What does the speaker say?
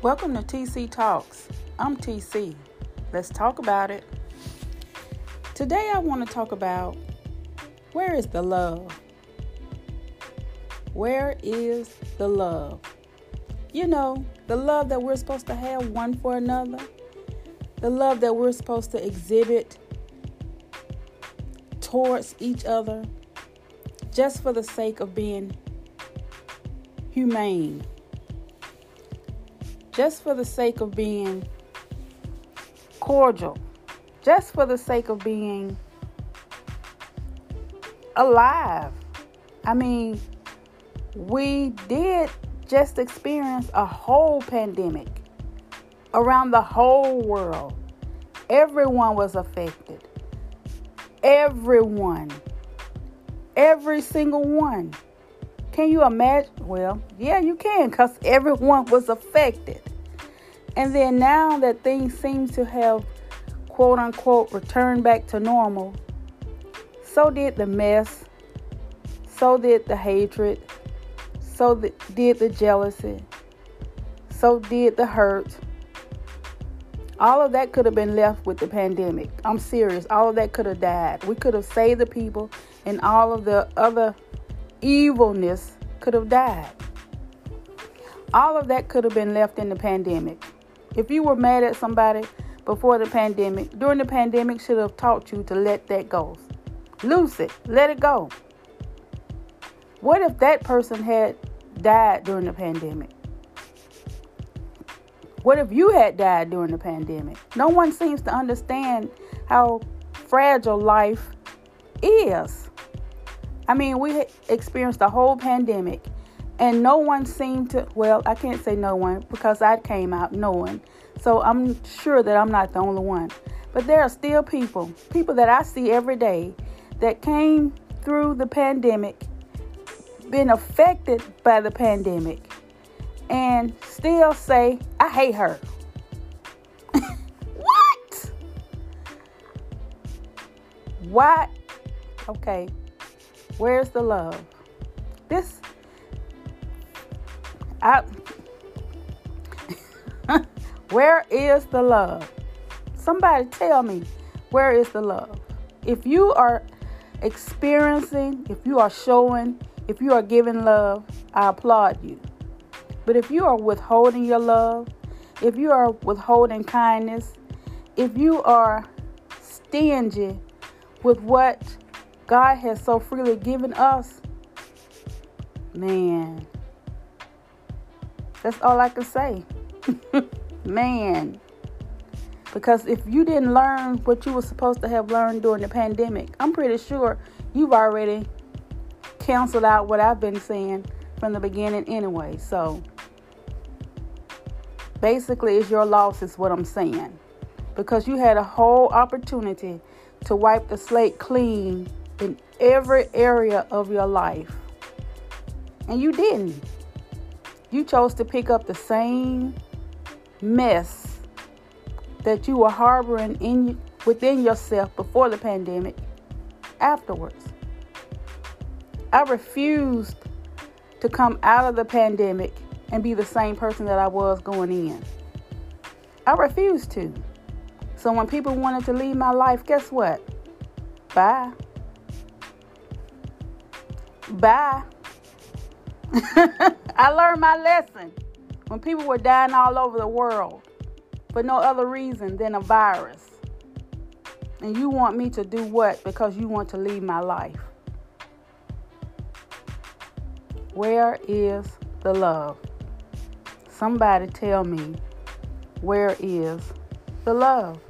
Welcome to TC Talks. I'm TC. Let's talk about it. Today I want to talk about where is the love? Where is the love? You know, the love that we're supposed to have one for another, the love that we're supposed to exhibit towards each other just for the sake of being humane, just for the sake of being cordial, just for the sake of being alive. I mean, we did just experience a whole pandemic around the whole world. Everyone was affected. Everyone. Every single one. Can you imagine? Well, yeah, you can because everyone was affected. And then now that things seem to have quote unquote returned back to normal, so did the mess, so did the hatred, so did the jealousy, so did the hurt. All of that could have been left with the pandemic. I'm serious. All of that could have died. We could have saved the people, and all of the other evilness could have died. All of that could have been left in the pandemic. If you were mad at somebody before the pandemic, during the pandemic, should have taught you to let that go. Loose it, let it go. What if that person had died during the pandemic? What if you had died during the pandemic? No one seems to understand how fragile life is. I mean, we experienced a whole pandemic, and no one seemed to, well, I can't say no one because I came out knowing. So I'm sure that I'm not the only one. But there are still people, people that I see every day, that came through the pandemic been affected by the pandemic and still say, I hate her. what? Why? Okay, where's the love? This, I, where is the love? Somebody tell me, where is the love? If you are experiencing, if you are showing if you are giving love, I applaud you. But if you are withholding your love, if you are withholding kindness, if you are stingy with what God has so freely given us, man, that's all I can say. man. Because if you didn't learn what you were supposed to have learned during the pandemic, I'm pretty sure you've already canceled out what I've been saying from the beginning anyway. So basically, it's your loss, is what I'm saying. Because you had a whole opportunity to wipe the slate clean in every area of your life. And you didn't. You chose to pick up the same mess that you were harboring in within yourself before the pandemic afterwards. I refused to come out of the pandemic and be the same person that I was going in. I refused to. So when people wanted to leave my life, guess what? Bye. Bye. I learned my lesson when people were dying all over the world for no other reason than a virus. And you want me to do what? Because you want to leave my life. Where is the love? Somebody tell me, where is the love?